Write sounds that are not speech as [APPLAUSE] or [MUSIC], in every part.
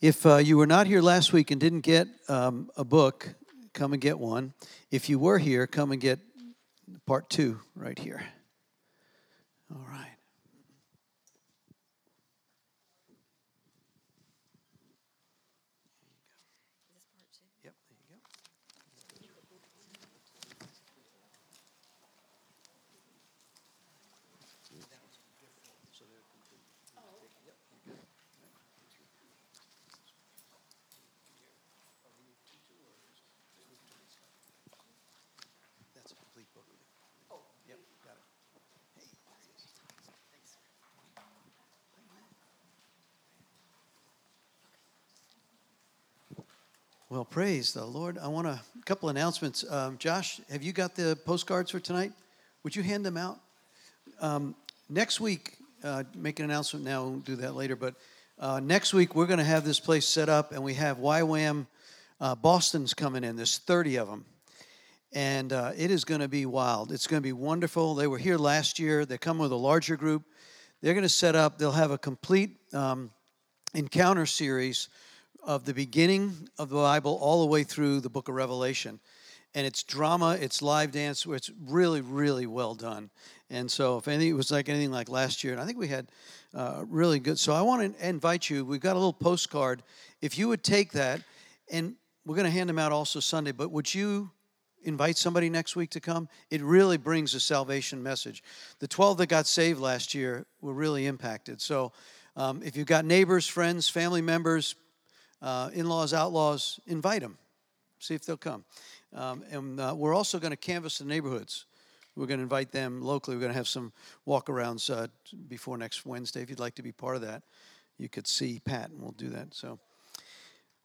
If uh, you were not here last week and didn't get um, a book, come and get one. If you were here, come and get part two right here. All right. Yep, there you go. That's a complete book. Oh. Yep, got it. Well, praise the Lord. I want a couple announcements. Um, Josh, have you got the postcards for tonight? Would you hand them out? Um, next week, uh, make an announcement now, we'll do that later, but uh, next week we're going to have this place set up and we have YWAM uh, Boston's coming in. There's 30 of them. And uh, it is going to be wild. It's going to be wonderful. They were here last year. They come with a larger group. They're going to set up, they'll have a complete um, encounter series of the beginning of the Bible all the way through the book of Revelation. And it's drama, it's live dance, it's really, really well done. And so, if anything, it was like anything like last year, and I think we had uh, really good. So, I want to invite you. We've got a little postcard. If you would take that, and we're going to hand them out also Sunday, but would you invite somebody next week to come? It really brings a salvation message. The 12 that got saved last year were really impacted. So, um, if you've got neighbors, friends, family members, uh, in laws, outlaws, invite them. See if they'll come. Um, and uh, we're also going to canvass the neighborhoods. We're going to invite them locally. We're going to have some walkarounds uh, before next Wednesday. If you'd like to be part of that, you could see Pat, and we'll do that. So,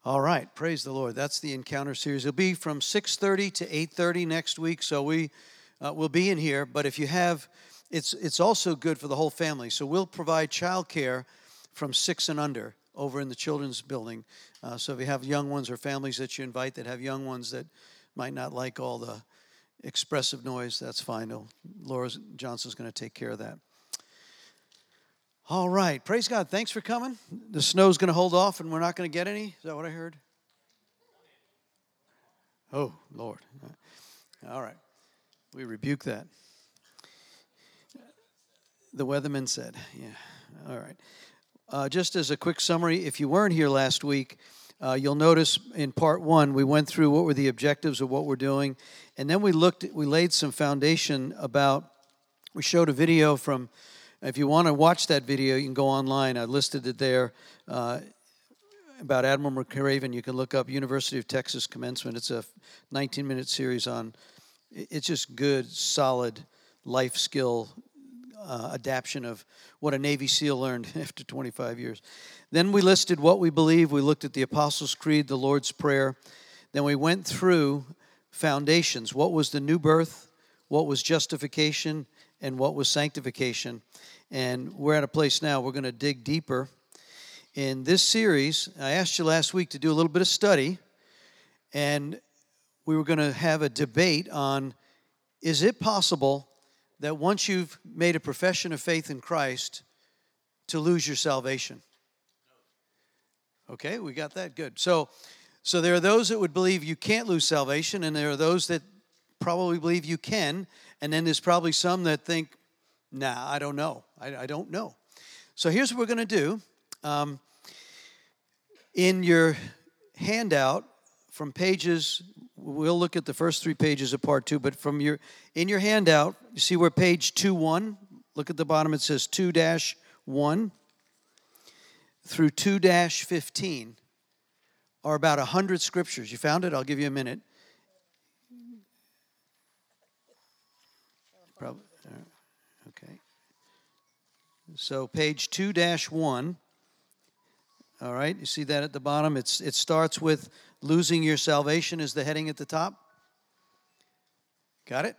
all right, praise the Lord. That's the encounter series. It'll be from 6:30 to 8:30 next week. So we uh, will be in here. But if you have, it's it's also good for the whole family. So we'll provide childcare from six and under over in the children's building. Uh, so if you have young ones or families that you invite that have young ones that might not like all the expressive noise, that's fine. No, Laura Johnson's going to take care of that. All right, praise God. Thanks for coming. The snow's going to hold off, and we're not going to get any. Is that what I heard? Oh, Lord. All right, we rebuke that. The weatherman said, "Yeah." All right. Uh, just as a quick summary, if you weren't here last week, uh, you'll notice in part one we went through what were the objectives of what we're doing, and then we looked, we laid some foundation about. We showed a video from. If you want to watch that video, you can go online. I listed it there. Uh, about Admiral McRaven, you can look up University of Texas commencement. It's a 19-minute series on. It's just good, solid life skill uh, adaptation of what a Navy SEAL learned [LAUGHS] after 25 years. Then we listed what we believe. We looked at the Apostles' Creed, the Lord's Prayer. Then we went through foundations. What was the new birth? What was justification? And what was sanctification? And we're at a place now we're going to dig deeper. In this series, I asked you last week to do a little bit of study, and we were going to have a debate on is it possible that once you've made a profession of faith in Christ, to lose your salvation. Okay, we got that. Good. So, so there are those that would believe you can't lose salvation, and there are those that probably believe you can, and then there's probably some that think, nah, I don't know. I, I don't know. So here's what we're going to do. Um, in your handout, from pages we'll look at the first three pages of part two but from your in your handout you see where page 2 1 look at the bottom it says 2 dash 1 through 2 dash 15 are about 100 scriptures. You found it? I'll give you a minute. Probably, okay. So page 2 dash 1 all right, you see that at the bottom? It's, it starts with losing your salvation is the heading at the top. Got it?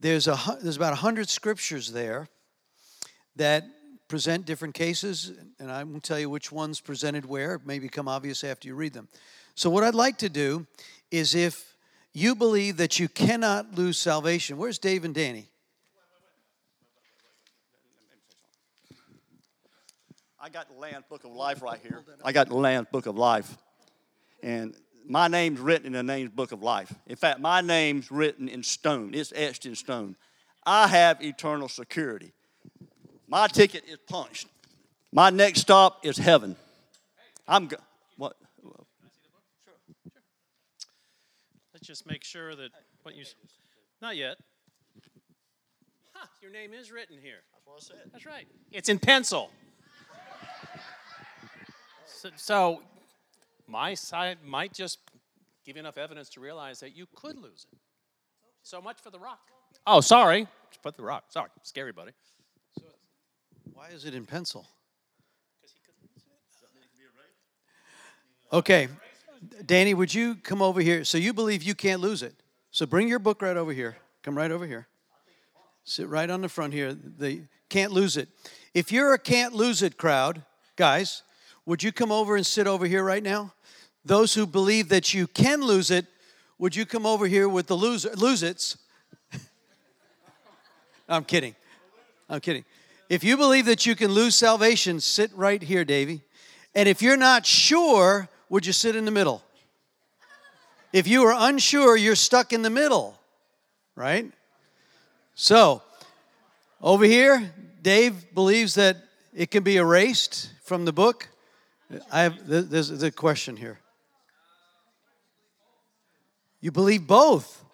There's, a, there's about 100 scriptures there that present different cases, and I won't tell you which ones presented where. It may become obvious after you read them. So, what I'd like to do is if you believe that you cannot lose salvation, where's Dave and Danny? I got the Lamb's Book of Life right here. I got the Lamb's Book of Life. And my name's written in the name's Book of Life. In fact, my name's written in stone, it's etched in stone. I have eternal security. My ticket is punched. My next stop is heaven. I'm go- what? Let's just make sure that what you. Not yet. Huh, your name is written here. That's what I said. That's right. It's in pencil. So, so my side might just give you enough evidence to realize that you could lose it. So much for the rock. Oh, sorry. Just put the rock. Sorry. Scary, buddy. So why is it in pencil? Okay, Danny, would you come over here? So you believe you can't lose it. So bring your book right over here. Come right over here. Sit right on the front here. The can't lose it. If you're a can't lose it crowd, guys, would you come over and sit over here right now? Those who believe that you can lose it, would you come over here with the loser lose its? [LAUGHS] I'm kidding. I'm kidding. If you believe that you can lose salvation, sit right here, Davy. And if you're not sure, would you sit in the middle? If you are unsure, you're stuck in the middle, right? So, over here, Dave believes that it can be erased from the book. I have th- there's a question here. You believe both?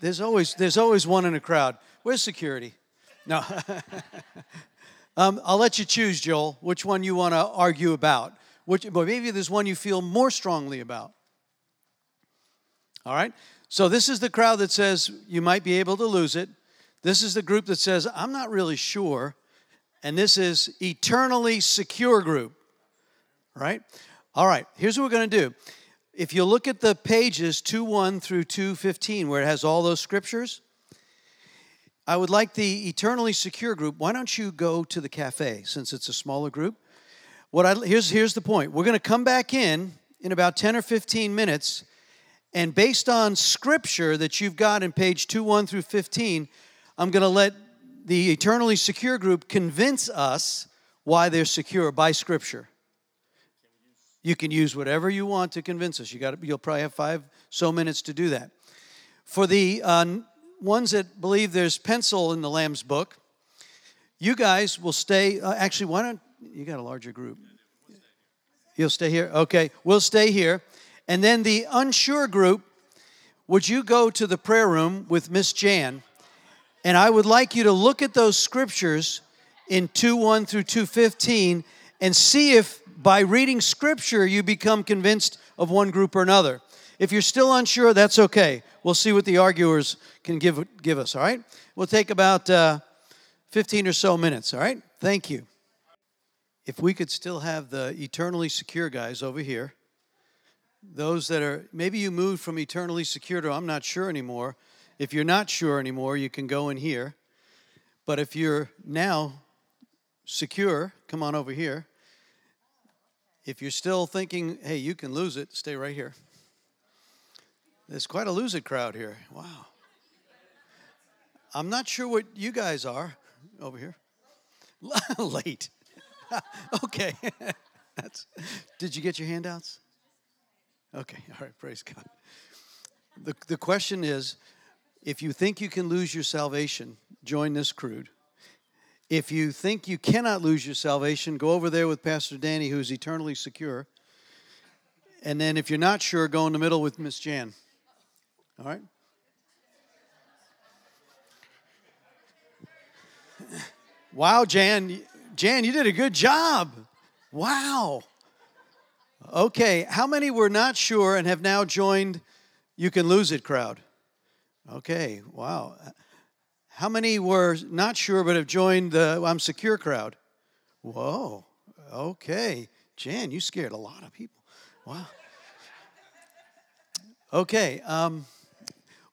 There's always there's always one in a crowd. Where's security? No. [LAUGHS] um, I'll let you choose, Joel, which one you want to argue about. Which, but maybe there's one you feel more strongly about. All right. So this is the crowd that says you might be able to lose it. This is the group that says I'm not really sure, and this is eternally secure group. Right. All right. Here's what we're going to do. If you look at the pages 2:1 through 2:15 where it has all those scriptures, I would like the eternally secure group. Why don't you go to the cafe since it's a smaller group? What I here's here's the point. We're going to come back in in about 10 or 15 minutes and based on scripture that you've got in page 2 1 through 15, I'm going to let the eternally secure group convince us why they're secure by scripture. You can use whatever you want to convince us. You got you'll probably have five so minutes to do that. For the uh, ones that believe there's pencil in the Lamb's book, you guys will stay. Uh, actually, why don't you got a larger group? You'll stay here? Okay, we'll stay here. And then the unsure group, would you go to the prayer room with Miss Jan? And I would like you to look at those scriptures in 2 1 through 215 and see if by reading scripture you become convinced of one group or another. If you're still unsure, that's okay. We'll see what the arguers can give, give us, all right? We'll take about uh, 15 or so minutes, all right? Thank you. If we could still have the eternally secure guys over here, those that are, maybe you moved from eternally secure to I'm not sure anymore. If you're not sure anymore, you can go in here. But if you're now secure, come on over here. If you're still thinking, hey, you can lose it, stay right here. There's quite a lose it crowd here. Wow. I'm not sure what you guys are over here. [LAUGHS] Late. [LAUGHS] okay. [LAUGHS] That's, did you get your handouts? Okay, all right, praise God. The, the question is if you think you can lose your salvation, join this crude. If you think you cannot lose your salvation, go over there with Pastor Danny, who's eternally secure. And then if you're not sure, go in the middle with Miss Jan. All right? Wow, Jan. Jan, you did a good job. Wow. Okay, how many were not sure and have now joined You Can Lose It crowd? Okay, wow. How many were not sure but have joined the I'm Secure crowd? Whoa, okay. Jan, you scared a lot of people. Wow. Okay, um,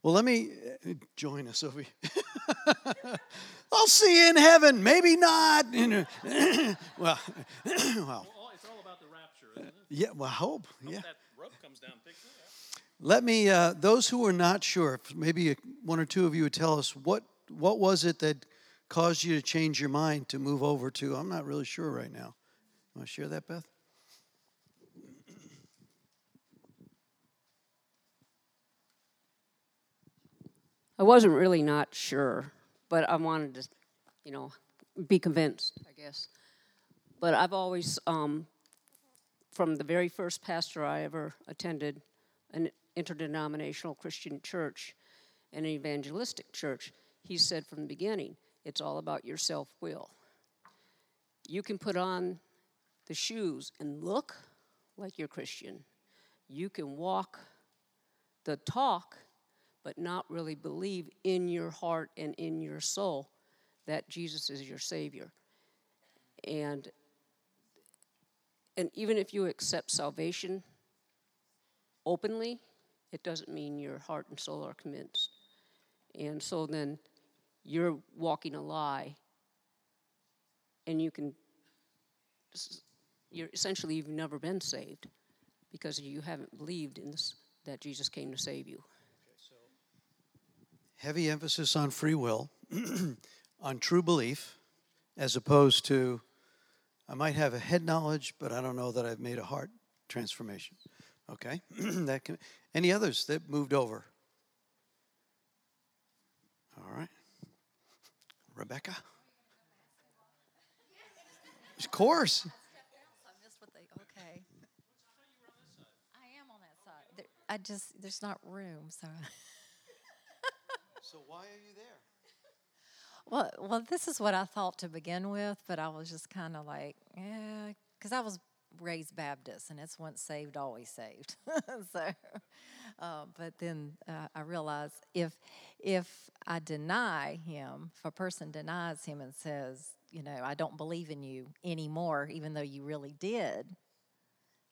well, let me uh, join us over here. [LAUGHS] I'll see you in heaven. Maybe not. [CLEARS THROAT] [CLEARS THROAT] [CLEARS THROAT] well, well, It's all about the rapture, isn't it? yeah. Well, I hope. Yeah. That rope comes down, picks up. Let me. Uh, those who are not sure, maybe one or two of you would tell us what what was it that caused you to change your mind to move over to? I'm not really sure right now. Want to share that, Beth? I wasn't really not sure, but I wanted to, you know, be convinced, I guess. But I've always, um, from the very first pastor I ever attended, an interdenominational Christian church, and an evangelistic church, he said from the beginning, it's all about your self will. You can put on the shoes and look like you're Christian. You can walk the talk but not really believe in your heart and in your soul that Jesus is your Savior. And, and even if you accept salvation openly, it doesn't mean your heart and soul are convinced. And so then you're walking a lie, and you can, you're essentially, you've never been saved because you haven't believed in this, that Jesus came to save you heavy emphasis on free will, [CLEARS THROAT] on true belief, as opposed to I might have a head knowledge, but I don't know that I've made a heart transformation. Okay, [CLEARS THROAT] that can. Any others that moved over? All right, Rebecca. Of course. Okay. [LAUGHS] I am on that side. I just there's not room, so. [LAUGHS] So why are you there? Well, well, this is what I thought to begin with, but I was just kind of like, yeah, because I was raised Baptist, and it's once saved, always saved. [LAUGHS] so, uh, but then uh, I realized if if I deny him, if a person denies him and says, you know, I don't believe in you anymore, even though you really did,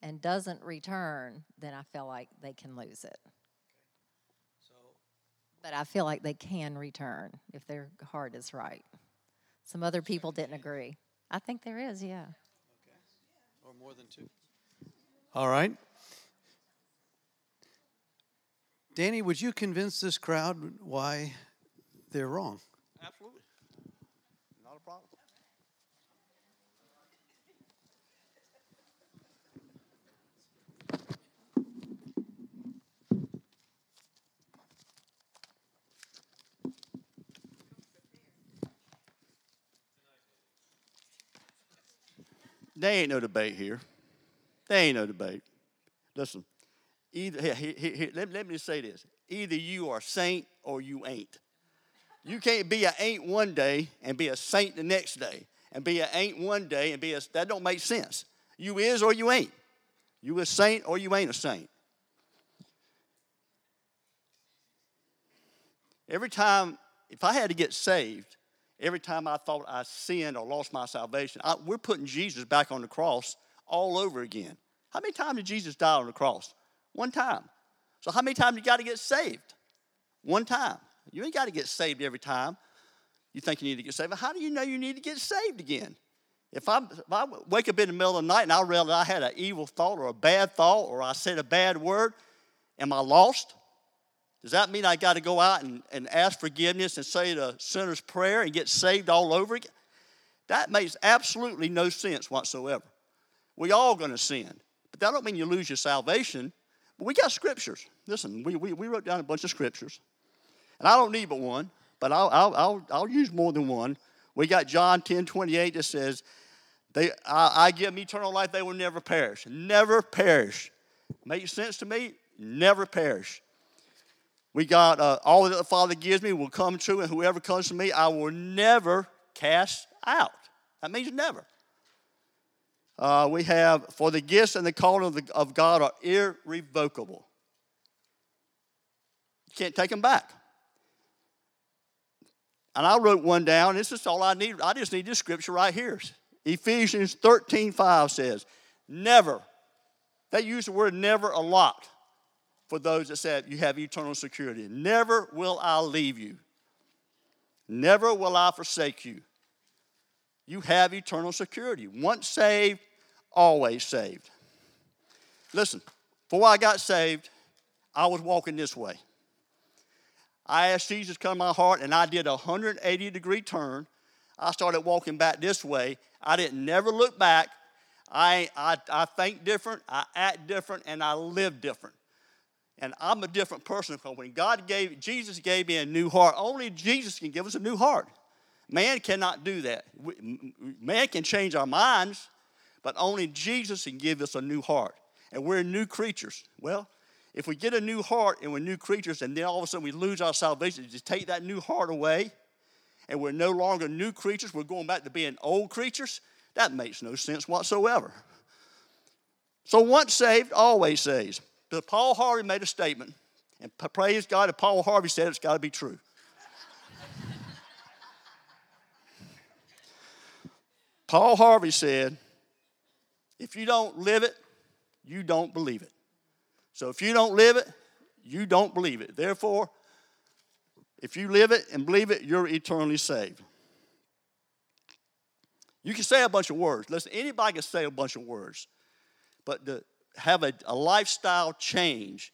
and doesn't return, then I feel like they can lose it. But I feel like they can return if their heart is right. Some other people didn't agree. I think there is, yeah. More than two. All right. Danny, would you convince this crowd why they're wrong? Absolutely. Not a problem. There ain't no debate here. There ain't no debate. Listen, either here, here, here, let, let me say this: either you are a saint or you ain't. You can't be a ain't one day and be a saint the next day, and be a ain't one day and be a that don't make sense. You is or you ain't. You a saint or you ain't a saint. Every time, if I had to get saved, every time I thought I sinned or lost my salvation, I, we're putting Jesus back on the cross all over again. How many times did Jesus die on the cross? One time. So how many times you got to get saved? One time. You ain't got to get saved every time. You think you need to get saved. How do you know you need to get saved again? If I, if I wake up in the middle of the night and I realize I had an evil thought or a bad thought or I said a bad word, am I lost? Does that mean I got to go out and, and ask forgiveness and say the sinner's prayer and get saved all over again? That makes absolutely no sense whatsoever. We all going to sin, but that don't mean you lose your salvation. But we got scriptures. Listen, we, we, we wrote down a bunch of scriptures, and I don't need but one, but I'll, I'll, I'll, I'll use more than one. We got John 10 28 that says, they, I, I give them eternal life, they will never perish. Never perish. Makes sense to me? Never perish. We got uh, all that the Father gives me will come true, and whoever comes to me, I will never cast out. That means never. Uh, we have, for the gifts and the calling of, the, of God are irrevocable. You can't take them back. And I wrote one down. This is all I need. I just need this scripture right here. Ephesians 13 5 says, Never. They use the word never a lot for those that said you have eternal security. Never will I leave you. Never will I forsake you. You have eternal security. Once saved, always saved. Listen, before I got saved, I was walking this way. I asked Jesus to come to my heart, and I did a 180 degree turn I started walking back this way. I didn't never look back. I, I, I think different, I act different, and I live different. And I'm a different person when God gave, Jesus gave me a new heart, only Jesus can give us a new heart. Man cannot do that. Man can change our minds, but only Jesus can give us a new heart. And we're new creatures. Well, if we get a new heart and we're new creatures, and then all of a sudden we lose our salvation, just take that new heart away, and we're no longer new creatures, we're going back to being old creatures, that makes no sense whatsoever. So once saved, always saved. But Paul Harvey made a statement, and praise God, if Paul Harvey said it, it's got to be true. Paul Harvey said, if you don't live it, you don't believe it. So if you don't live it, you don't believe it. Therefore, if you live it and believe it, you're eternally saved. You can say a bunch of words. Listen, anybody can say a bunch of words. But to have a, a lifestyle change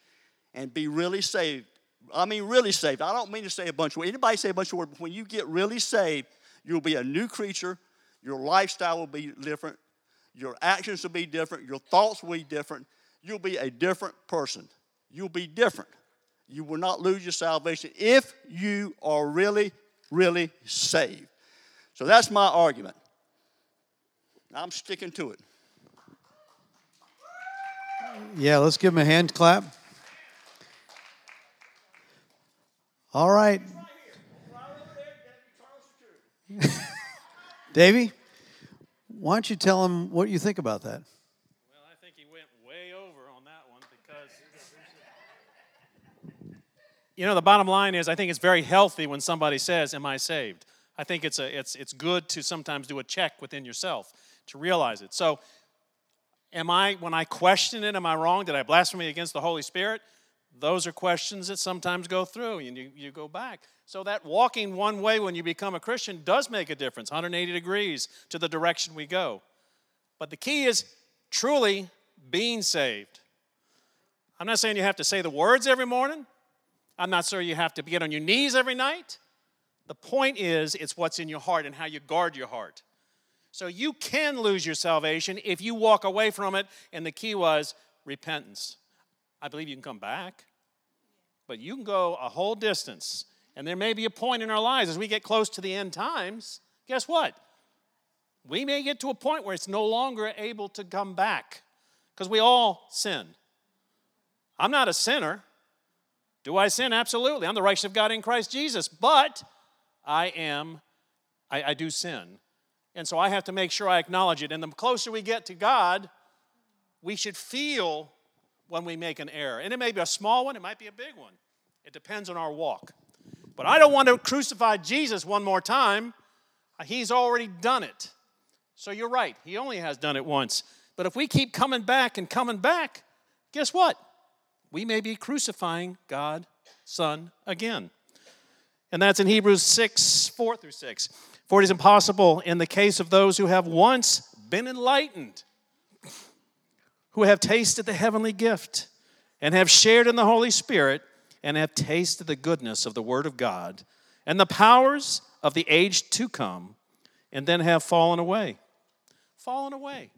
and be really saved, I mean, really saved. I don't mean to say a bunch of words. Anybody say a bunch of words, but when you get really saved, you'll be a new creature. Your lifestyle will be different. Your actions will be different. Your thoughts will be different. You'll be a different person. You'll be different. You will not lose your salvation if you are really, really saved. So that's my argument. I'm sticking to it. Yeah, let's give him a hand clap. All right. [LAUGHS] Davy, why don't you tell him what you think about that? Well, I think he went way over on that one because, you know, the bottom line is I think it's very healthy when somebody says, Am I saved? I think it's, a, it's, it's good to sometimes do a check within yourself to realize it. So, am I, when I question it, am I wrong? Did I blaspheme against the Holy Spirit? Those are questions that sometimes go through and you, you go back. So, that walking one way when you become a Christian does make a difference 180 degrees to the direction we go. But the key is truly being saved. I'm not saying you have to say the words every morning. I'm not saying you have to get on your knees every night. The point is, it's what's in your heart and how you guard your heart. So you can lose your salvation if you walk away from it, and the key was repentance. I believe you can come back, but you can go a whole distance. And there may be a point in our lives as we get close to the end times. Guess what? We may get to a point where it's no longer able to come back because we all sin. I'm not a sinner. Do I sin? Absolutely. I'm the righteous of God in Christ Jesus, but I am, I, I do sin. And so I have to make sure I acknowledge it. And the closer we get to God, we should feel when we make an error. And it may be a small one, it might be a big one. It depends on our walk. But I don't want to crucify Jesus one more time. He's already done it. So you're right, he only has done it once. But if we keep coming back and coming back, guess what? We may be crucifying God, Son, again. And that's in Hebrews 6 4 through 6. For it is impossible in the case of those who have once been enlightened, who have tasted the heavenly gift, and have shared in the Holy Spirit, and have tasted the goodness of the Word of God, and the powers of the age to come, and then have fallen away. Fallen away.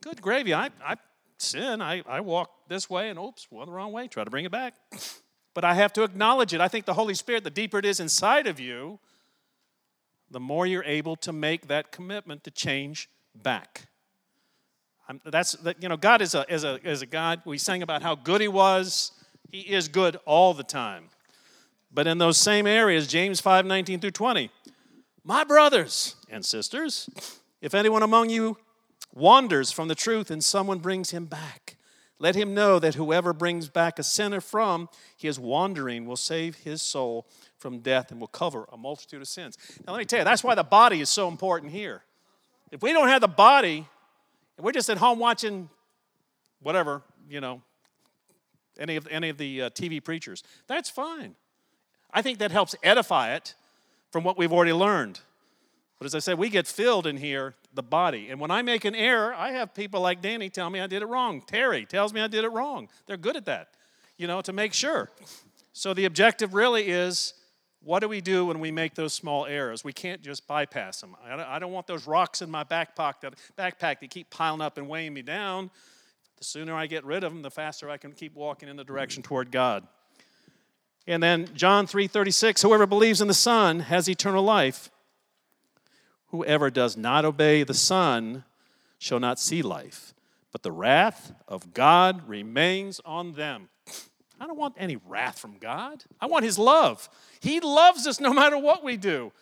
Good gravy. I, I sin. I, I walk this way, and oops, went the wrong way. Try to bring it back. But I have to acknowledge it. I think the Holy Spirit, the deeper it is inside of you, the more you're able to make that commitment to change back. I'm, that's that, you know God is a, is, a, is a God. We sang about how good He was. He is good all the time. But in those same areas, James 5 19 through 20, my brothers and sisters, if anyone among you wanders from the truth and someone brings him back, let him know that whoever brings back a sinner from his wandering will save his soul from death and will cover a multitude of sins. Now, let me tell you, that's why the body is so important here. If we don't have the body, and we're just at home watching whatever, you know, any of, any of the uh, TV preachers, that's fine. I think that helps edify it from what we've already learned. But as I said, we get filled in here, the body. And when I make an error, I have people like Danny tell me I did it wrong. Terry tells me I did it wrong. They're good at that, you know, to make sure. So the objective really is what do we do when we make those small errors? We can't just bypass them. I don't want those rocks in my backpack that, backpack that keep piling up and weighing me down. The sooner I get rid of them, the faster I can keep walking in the direction toward God. And then John 3:36, whoever believes in the Son has eternal life. Whoever does not obey the Son shall not see life, but the wrath of God remains on them. I don't want any wrath from God. I want His love. He loves us no matter what we do.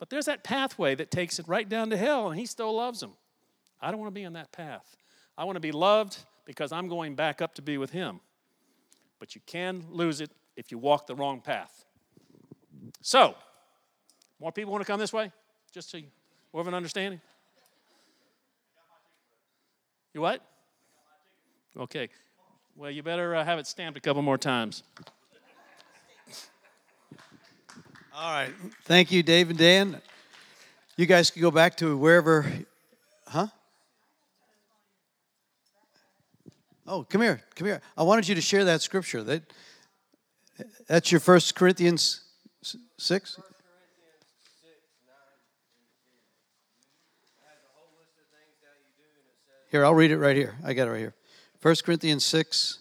But there's that pathway that takes it right down to hell, and He still loves them. I don't want to be on that path. I want to be loved because I'm going back up to be with Him. But you can lose it if you walk the wrong path. So, more people want to come this way? Just so you more of an understanding? You what? Okay. Well, you better uh, have it stamped a couple more times. All right. Thank you, Dave and Dan. You guys can go back to wherever, huh? Oh, come here, come here. I wanted you to share that scripture. That that's your First Corinthians six. Here, I'll read it right here. I got it right here. 1 Corinthians 6.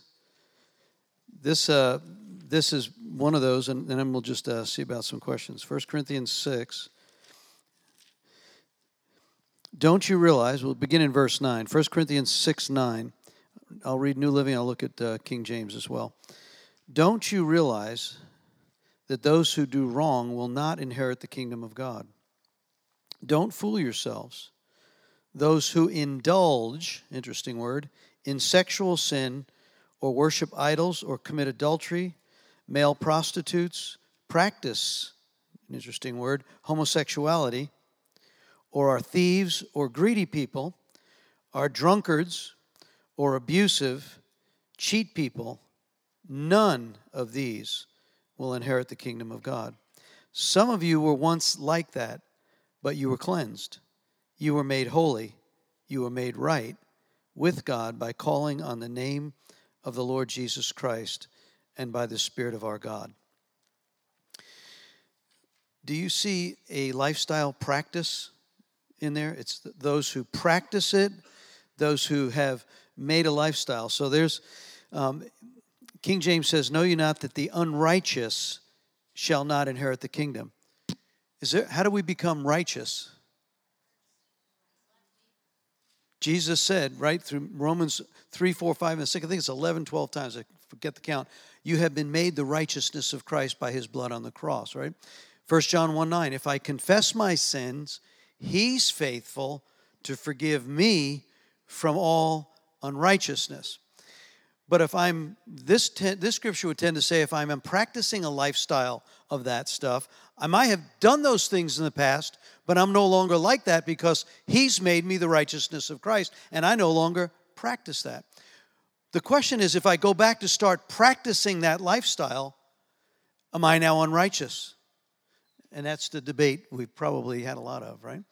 This, uh, this is one of those, and, and then we'll just uh, see about some questions. 1 Corinthians 6. Don't you realize, we'll begin in verse 9. 1 Corinthians 6 9. I'll read New Living, I'll look at uh, King James as well. Don't you realize that those who do wrong will not inherit the kingdom of God? Don't fool yourselves those who indulge, interesting word, in sexual sin or worship idols or commit adultery, male prostitutes, practice, an interesting word, homosexuality, or are thieves or greedy people, are drunkards or abusive, cheat people, none of these will inherit the kingdom of God. Some of you were once like that, but you were cleansed. You were made holy. You were made right with God by calling on the name of the Lord Jesus Christ and by the Spirit of our God. Do you see a lifestyle practice in there? It's those who practice it, those who have made a lifestyle. So there's, um, King James says, Know you not that the unrighteous shall not inherit the kingdom? Is there, how do we become righteous? Jesus said, right through Romans 3, 4, 5, and 6, I think it's 11, 12 times, I forget the count. You have been made the righteousness of Christ by his blood on the cross, right? 1 John 1 9, if I confess my sins, he's faithful to forgive me from all unrighteousness. But if I'm, this, this scripture would tend to say, if I'm practicing a lifestyle of that stuff, I might have done those things in the past, but I'm no longer like that because He's made me the righteousness of Christ, and I no longer practice that. The question is if I go back to start practicing that lifestyle, am I now unrighteous? And that's the debate we've probably had a lot of, right?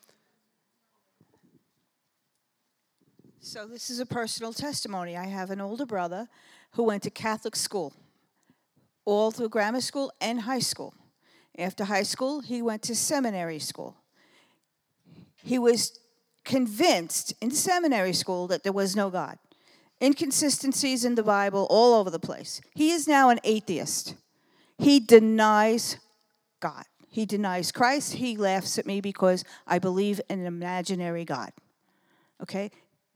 So, this is a personal testimony. I have an older brother who went to Catholic school, all through grammar school and high school. After high school, he went to seminary school. He was convinced in seminary school that there was no God. Inconsistencies in the Bible all over the place. He is now an atheist. He denies God. He denies Christ. He laughs at me because I believe in an imaginary God. Okay?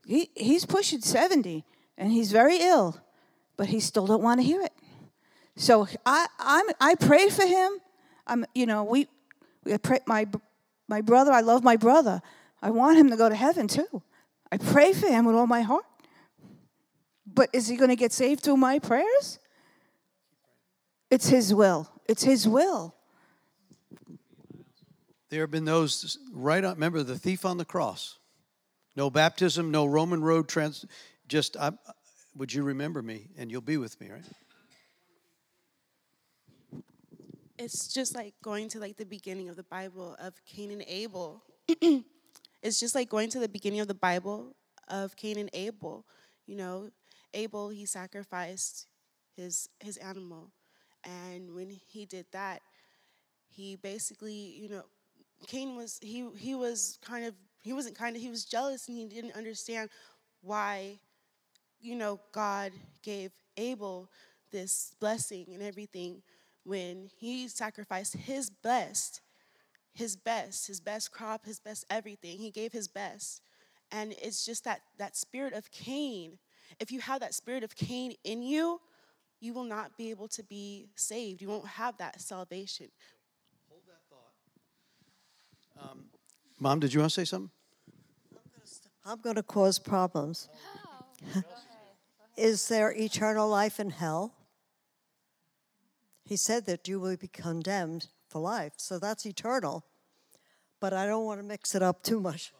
He, he's pushing 70 and he's very ill, but he still don't want to hear it. So I, I'm, I pray for him. I'm, you know, we, we pray, my, my brother, I love my brother. I want him to go to heaven too. I pray for him with all my heart. But is he going to get saved through my prayers? It's his will. It's his will. There have been those right on, remember the thief on the cross. No baptism, no Roman road trans. Just, I, would you remember me? And you'll be with me, right? It's just like going to like the beginning of the Bible of Cain and Abel. [CLEARS THROAT] it's just like going to the beginning of the Bible of Cain and Abel. You know, Abel he sacrificed his his animal, and when he did that, he basically, you know, Cain was he he was kind of he wasn't kind of he was jealous and he didn't understand why you know God gave Abel this blessing and everything when he sacrificed his best his best his best crop his best everything he gave his best and it's just that that spirit of Cain if you have that spirit of Cain in you you will not be able to be saved you won't have that salvation Hold that thought. Um, Mom, did you want to say something? I'm going to cause problems. [LAUGHS] Is there eternal life in hell? He said that you will be condemned for life, so that's eternal. But I don't want to mix it up too much.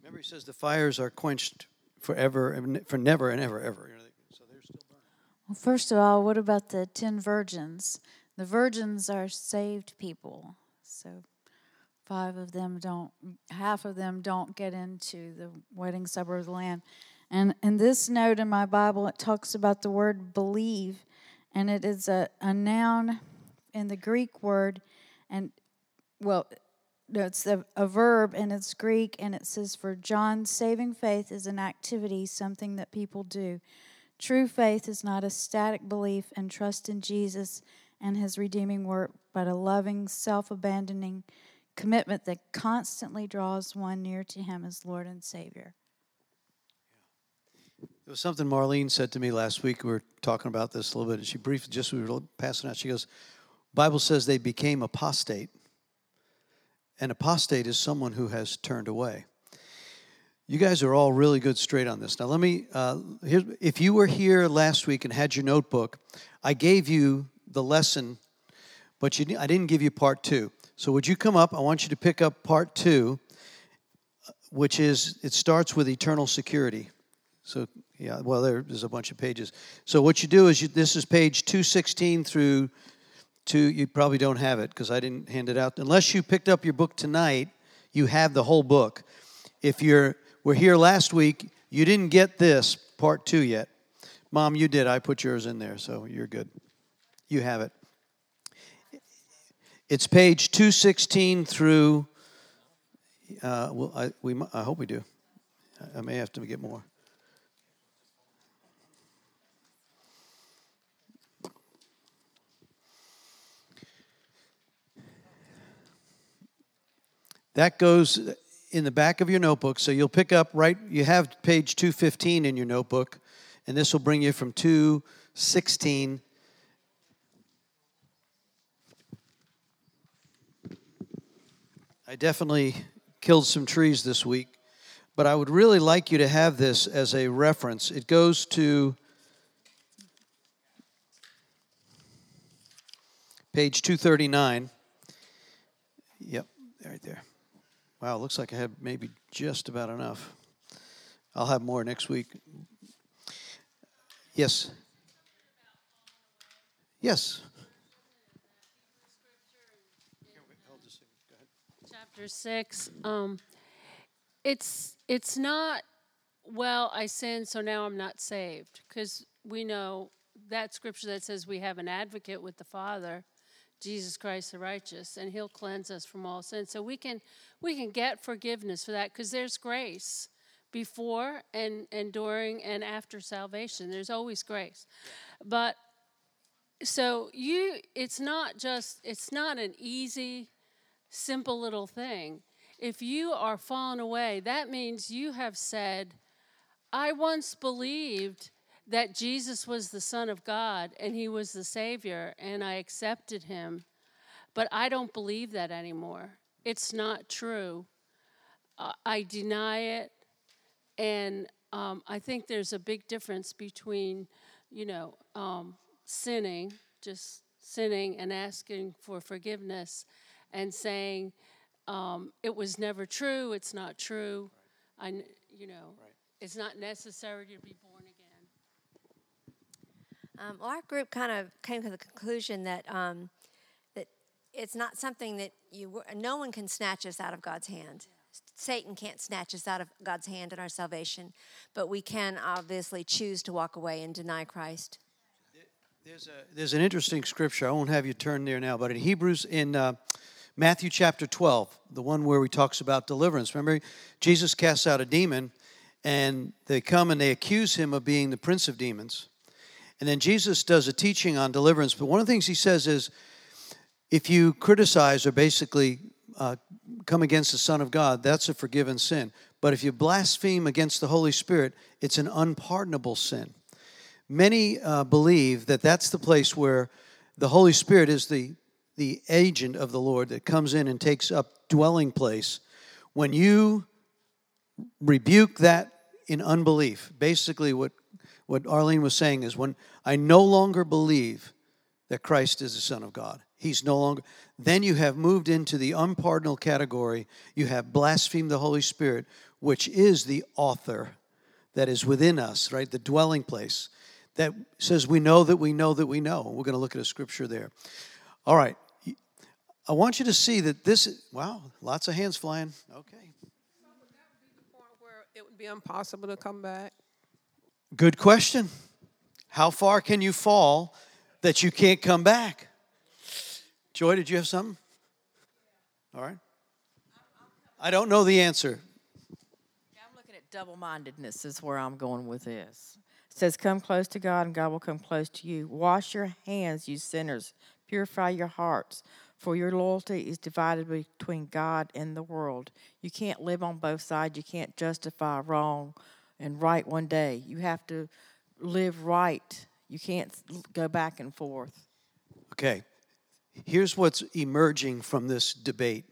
Remember, he says the fires are quenched forever, and for never and ever, ever. You know, they- So they're still burning. Well, first of all, what about the 10 virgins? The virgins are saved people. So five of them don't, half of them don't get into the wedding supper of the Lamb. And in this note in my Bible, it talks about the word believe, and it is a, a noun in the Greek word, and well, no, it's a, a verb and it's Greek, and it says, For John, saving faith is an activity, something that people do. True faith is not a static belief and trust in Jesus and his redeeming work, but a loving, self abandoning commitment that constantly draws one near to him as Lord and Savior. It was something Marlene said to me last week. We were talking about this a little bit, and she briefly, just we were passing out. She goes, "Bible says they became apostate, and apostate is someone who has turned away." You guys are all really good straight on this. Now, let me. Uh, here, if you were here last week and had your notebook, I gave you the lesson, but you, I didn't give you part two. So, would you come up? I want you to pick up part two, which is it starts with eternal security. So yeah, well, there's a bunch of pages. So what you do is you, this is page 216 through two. You probably don't have it because I didn't hand it out. Unless you picked up your book tonight, you have the whole book. If you're were here last week, you didn't get this part two yet. Mom, you did. I put yours in there, so you're good. You have it. It's page 216 through. Uh, well, I, we, I hope we do. I- I may have to get more. That goes in the back of your notebook. So you'll pick up right, you have page 215 in your notebook, and this will bring you from 216. I definitely killed some trees this week, but I would really like you to have this as a reference. It goes to page 239. Yep, right there. Wow, looks like I have maybe just about enough. I'll have more next week. Yes. Yes. chapter six. Um, it's it's not well. I sinned, so now I'm not saved because we know that scripture that says we have an advocate with the Father, Jesus Christ the righteous, and He'll cleanse us from all sin. So we can we can get forgiveness for that because there's grace before and and during and after salvation. There's always grace, but so you it's not just it's not an easy simple little thing. If you are fallen away, that means you have said, I once believed that Jesus was the Son of God and He was the Savior, and I accepted Him, but I don't believe that anymore. It's not true. Uh, I deny it, and um, I think there's a big difference between, you know, um, sinning, just sinning and asking for forgiveness, and saying um, it was never true. It's not true. I, you know, it's not necessary to be born. Um, well, our group kind of came to the conclusion that um, that it's not something that you no one can snatch us out of God's hand. Satan can't snatch us out of God's hand in our salvation, but we can obviously choose to walk away and deny Christ. There's, a, there's an interesting scripture. I won't have you turn there now, but in Hebrews, in uh, Matthew chapter 12, the one where he talks about deliverance. Remember, Jesus casts out a demon, and they come and they accuse him of being the prince of demons. And then Jesus does a teaching on deliverance. But one of the things he says is if you criticize or basically uh, come against the Son of God, that's a forgiven sin. But if you blaspheme against the Holy Spirit, it's an unpardonable sin. Many uh, believe that that's the place where the Holy Spirit is the, the agent of the Lord that comes in and takes up dwelling place. When you rebuke that in unbelief, basically what, what Arlene was saying is when I no longer believe that Christ is the Son of God, He's no longer, then you have moved into the unpardonable category. You have blasphemed the Holy Spirit, which is the author that is within us, right? The dwelling place that says we know that we know that we know. We're going to look at a scripture there. All right. I want you to see that this, wow, lots of hands flying. Okay. It would be impossible to come back. Good question. How far can you fall that you can't come back? Joy, did you have something? All right. I don't know the answer. I'm looking at double mindedness, is where I'm going with this. It says, Come close to God, and God will come close to you. Wash your hands, you sinners. Purify your hearts, for your loyalty is divided between God and the world. You can't live on both sides. You can't justify wrong and right one day. You have to live right. You can't go back and forth. Okay. Here's what's emerging from this debate.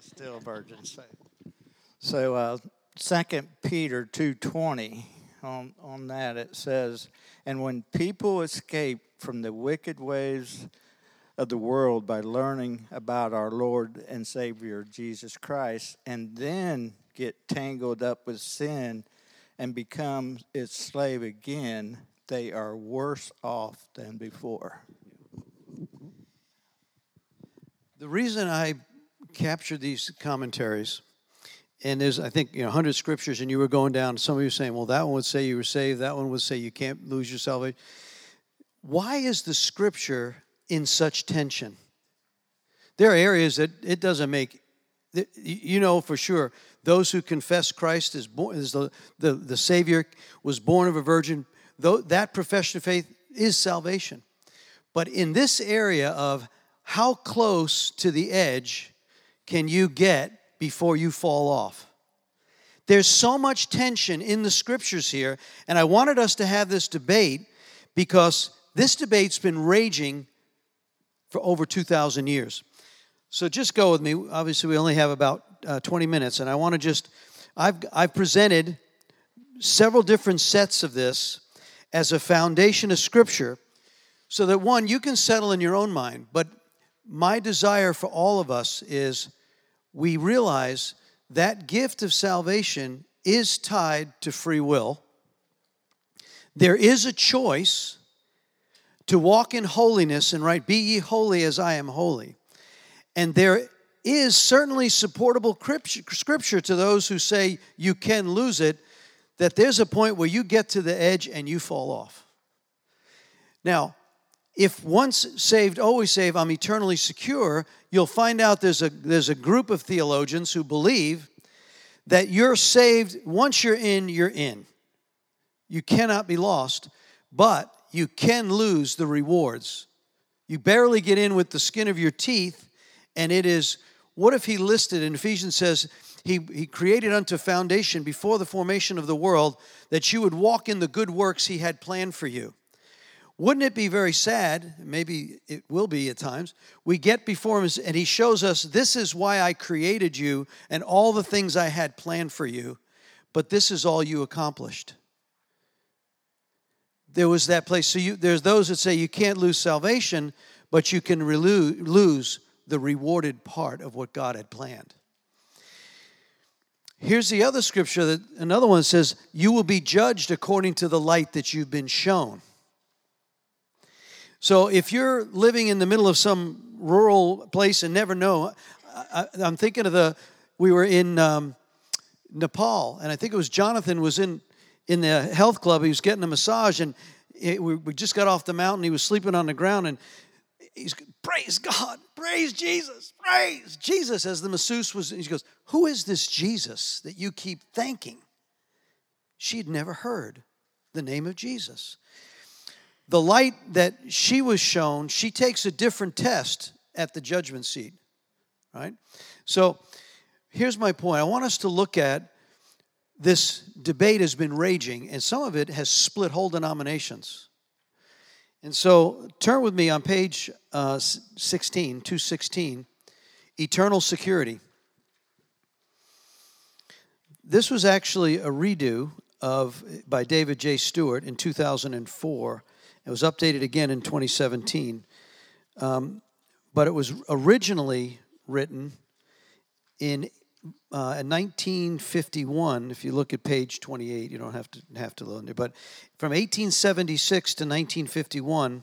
Still virgin. So, so uh, Second Peter two twenty on on that it says, and when people escape from the wicked ways of the world by learning about our Lord and Savior Jesus Christ, and then get tangled up with sin and become its slave again, they are worse off than before. The reason I captured these commentaries and there's I think you know 100 scriptures, and you were going down. Some of you saying, well, that one would say you were saved. That one would say you can't lose your salvation. Why is the scripture in such tension? There are areas that it doesn't make. You know for sure those who confess Christ as, as the, the, the Savior was born of a virgin. Though that profession of faith is salvation, but in this area of how close to the edge can you get before you fall off. There's so much tension in the scriptures here, and I wanted us to have this debate because this debate's been raging for over 2,000 years. So just go with me. Obviously, we only have about uh, 20 minutes, and I want to just, I've, I've presented several different sets of this as a foundation of Scripture so that one, you can settle in your own mind, but my desire for all of us is we realize that gift of salvation is tied to free will. There is a choice to walk in holiness and right, be ye holy as I am holy. And there is certainly supportable scripture to those who say you can lose it, that there's a point where you get to the edge and you fall off. Now, if once saved, always saved, I'm eternally secure, you'll find out there's a, there's a group of theologians who believe that you're saved, once you're in, you're in. You cannot be lost, but you can lose the rewards. You barely get in with the skin of your teeth, and it is what if he listed in Ephesians says, he, he created unto foundation before the formation of the world that you would walk in the good works he had planned for you. Wouldn't it be very sad? Maybe it will be at times. We get before him and he shows us, This is why I created you and all the things I had planned for you, but this is all you accomplished. There was that place. So you, there's those that say you can't lose salvation, but you can lose the rewarded part of what God had planned. Here's the other scripture that another one says, You will be judged according to the light that you've been shown. So if you're living in the middle of some rural place and never know, I, am thinking of the, we were in um, Nepal, and I think it was Jonathan was in, in the health club. He was getting a massage, and it, we, we just got off the mountain. He was sleeping on the ground, and he's praise God, praise Jesus, praise Jesus. As the masseuse was, she goes, "Who is this Jesus that you keep thanking?" She had never heard the name of Jesus. The light that she was shown, she takes a different test at the judgment seat, right? So here's my point. I want us to look at this debate has been raging, and some of it has split whole denominations. And so turn with me on page uh, 16, 216, Eternal Security. This was actually a redo of by David J. Stewart in 2004. It was updated again in 2017. Um, but it was originally written in uh, in 1951, if you look at page 28, you don't have to have to look there, but from 1876 to 1951,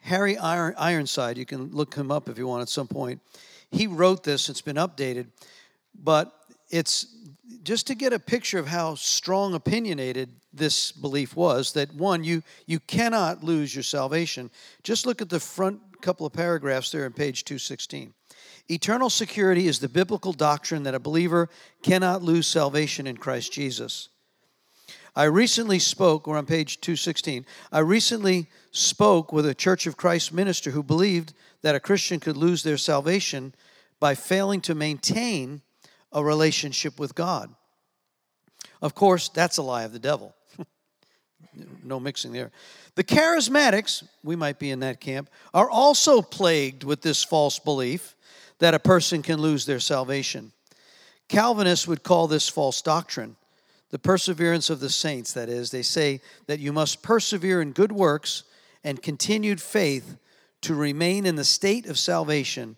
Harry Iron, Ironside, you can look him up if you want at some point. He wrote this. It's been updated, but it's just to get a picture of how strong opinionated this belief was. That one, you you cannot lose your salvation. Just look at the front couple of paragraphs there on page 216. Eternal security is the biblical doctrine that a believer cannot lose salvation in Christ Jesus. I recently spoke, we're on page 216. I recently spoke with a Church of Christ minister who believed that a Christian could lose their salvation by failing to maintain a relationship with God. Of course, that's a lie of the devil. [LAUGHS] no mixing there. The charismatics, we might be in that camp, are also plagued with this false belief that a person can lose their salvation. Calvinists would call this false doctrine. The perseverance of the saints, that is, they say that you must persevere in good works and continued faith to remain in the state of salvation.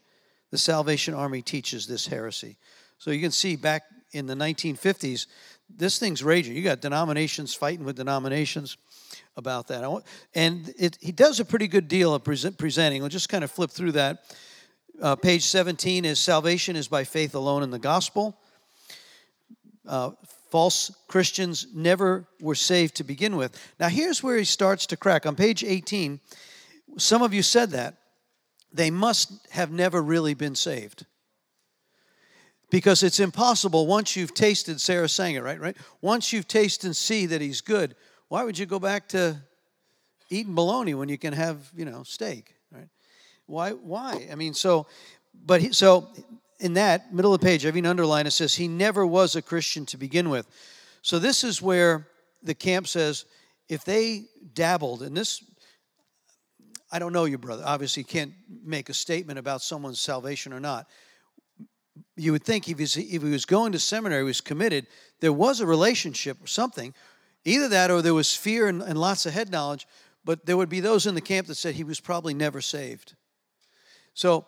The Salvation Army teaches this heresy. So you can see back in the 1950s, this thing's raging. You got denominations fighting with denominations about that. And it, he does a pretty good deal of present, presenting. We'll just kind of flip through that. Uh, page 17 is salvation is by faith alone in the gospel. Uh, false Christians never were saved to begin with. Now, here's where he starts to crack. On page 18, some of you said that. They must have never really been saved. Because it's impossible once you've tasted, Sarah sang it, right? Right? Once you've tasted and see that he's good, why would you go back to eating bologna when you can have, you know, steak? Why? Why? I mean, so, but he, so in that middle of the page, I've even underlined it says he never was a Christian to begin with. So this is where the camp says if they dabbled in this. I don't know you, brother. Obviously, can't make a statement about someone's salvation or not. You would think if, if he was going to seminary, he was committed, there was a relationship or something. Either that or there was fear and, and lots of head knowledge, but there would be those in the camp that said he was probably never saved. So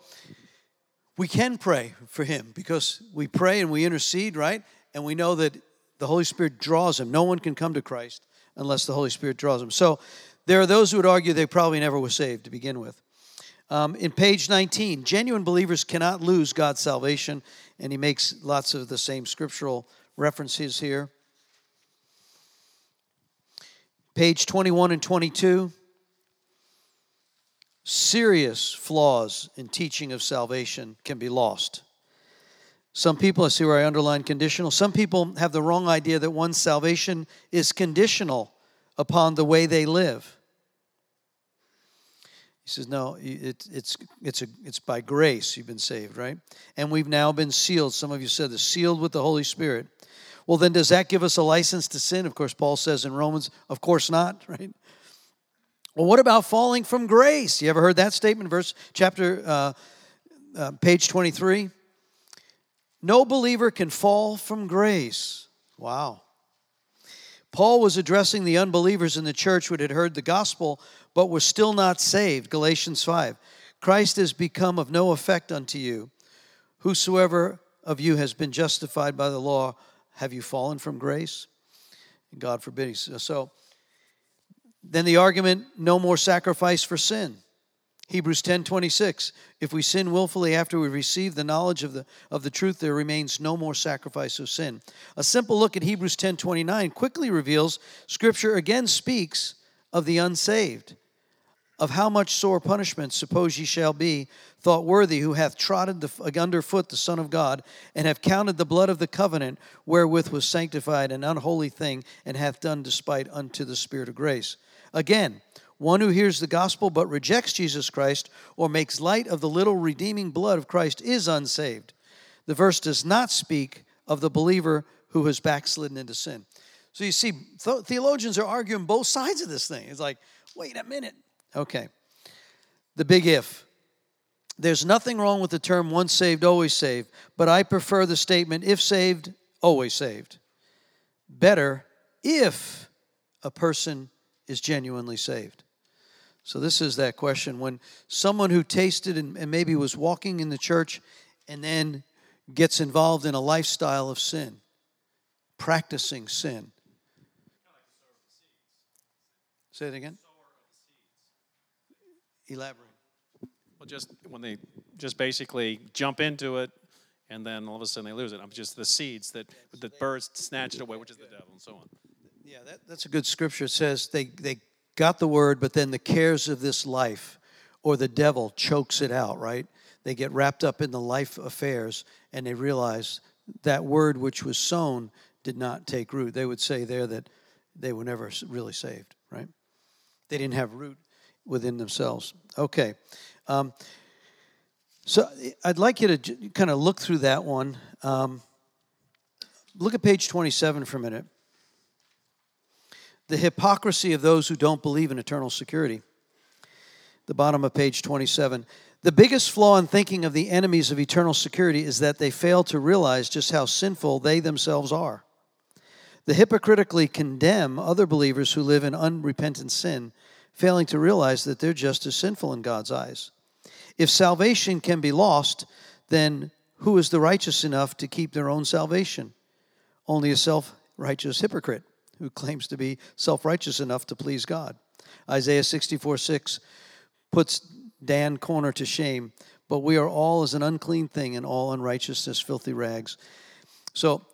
we can pray for him because we pray and we intercede, right? And we know that the Holy Spirit draws him. No one can come to Christ unless the Holy Spirit draws him. So there are those who would argue they probably never were saved to begin with. Um, in page 19, genuine believers cannot lose God's salvation, and he makes lots of the same scriptural references here. Page 21 and 22, serious flaws in teaching of salvation can be lost. Some people, I see where I underline conditional, some people have the wrong idea that one's salvation is conditional upon the way they live. He says, no, it, it's, it's, a, it's by grace you've been saved, right? And we've now been sealed. Some of you said this, sealed with the Holy Spirit. Well, then does that give us a license to sin? Of course, Paul says in Romans, of course not, [LAUGHS] right? Well, what about falling from grace? You ever heard that statement, verse chapter, uh, uh, page 23? No believer can fall from grace. Wow. Paul was addressing the unbelievers in the church who had heard the gospel but were still not saved. Galatians 5. Christ has become of no effect unto you. Whosoever of you has been justified by the law, have you fallen from grace? God forbid. So, then the argument no more sacrifice for sin. Hebrews 10:26 If we sin willfully after we receive the knowledge of the of the truth there remains no more sacrifice of sin. A simple look at Hebrews 10:29 quickly reveals scripture again speaks of the unsaved of how much sore punishment suppose ye shall be thought worthy who hath trodden the, underfoot the son of god and have counted the blood of the covenant wherewith was sanctified an unholy thing and hath done despite unto the spirit of grace again one who hears the gospel but rejects Jesus Christ or makes light of the little redeeming blood of Christ is unsaved. The verse does not speak of the believer who has backslidden into sin. So you see, theologians are arguing both sides of this thing. It's like, wait a minute. Okay. The big if. There's nothing wrong with the term once saved, always saved, but I prefer the statement if saved, always saved. Better if a person is genuinely saved. So, this is that question. When someone who tasted and, and maybe was walking in the church and then gets involved in a lifestyle of sin, practicing sin. Say it again. Elaborate. Well, just when they just basically jump into it and then all of a sudden they lose it. I'm just the seeds that the birds snatch it away, which is the devil, and so on. Yeah, that, that's a good scripture. It says they, they got the word, but then the cares of this life or the devil chokes it out, right? They get wrapped up in the life affairs and they realize that word which was sown did not take root. They would say there that they were never really saved, right? They didn't have root within themselves. Okay. Um, so I'd like you to kind of look through that one. Um, look at page 27 for a minute the hypocrisy of those who don't believe in eternal security. The bottom of page 27. The biggest flaw in thinking of the enemies of eternal security is that they fail to realize just how sinful they themselves are. They hypocritically condemn other believers who live in unrepentant sin, failing to realize that they're just as sinful in God's eyes. If salvation can be lost, then who is the righteous enough to keep their own salvation? Only a self righteous hypocrite who claims to be self righteous enough to please God. Isaiah 64 6 puts Dan Corner to shame, but we are all as an unclean thing and all unrighteousness, filthy rags. So,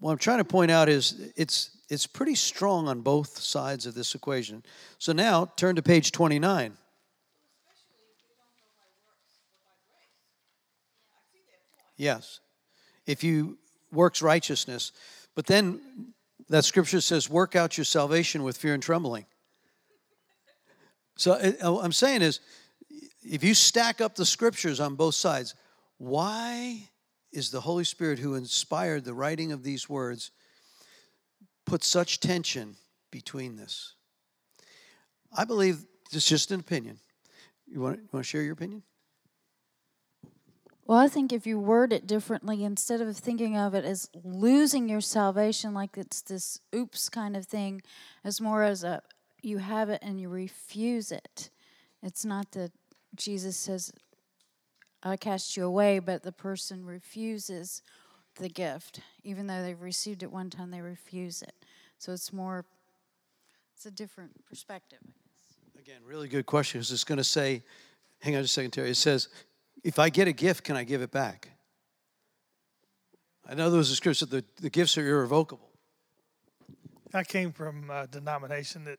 what I'm trying to point out is it's, it's pretty strong on both sides of this equation. So now turn to page 29. Yes. If you works righteousness, but then that scripture says, work out your salvation with fear and trembling. So what uh, I'm saying is, if you stack up the scriptures on both sides, why is the Holy Spirit who inspired the writing of these words put such tension between this? I believe it's just an opinion. You want, you want to share your opinion? Well, I think if you word it differently, instead of thinking of it as losing your salvation, like it's this oops kind of thing, as more as a you have it and you refuse it. It's not that Jesus says, I cast you away, but the person refuses the gift. Even though they've received it one time, they refuse it. So it's more, it's a different perspective, Again, really good question. Is this going to say, hang on just a second, Terry. It says, if I get a gift, can I give it back? I know those are scriptures the, the gifts are irrevocable. I came from a denomination that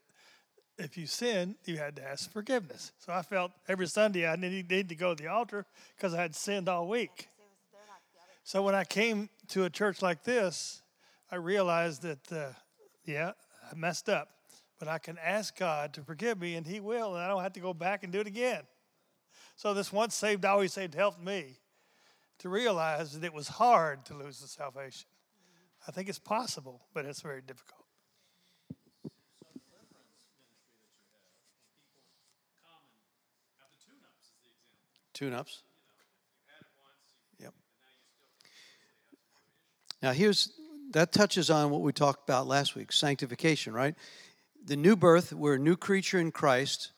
if you sin, you had to ask forgiveness. So I felt every Sunday I needed to go to the altar because I had sinned all week. So when I came to a church like this, I realized that, uh, yeah, I messed up, but I can ask God to forgive me, and He will, and I don't have to go back and do it again. So this once saved, always saved helped me to realize that it was hard to lose the salvation. I think it's possible, but it's very difficult. Tune ups. Yep. Now, here's that touches on what we talked about last week sanctification, right? The new birth, we're a new creature in Christ.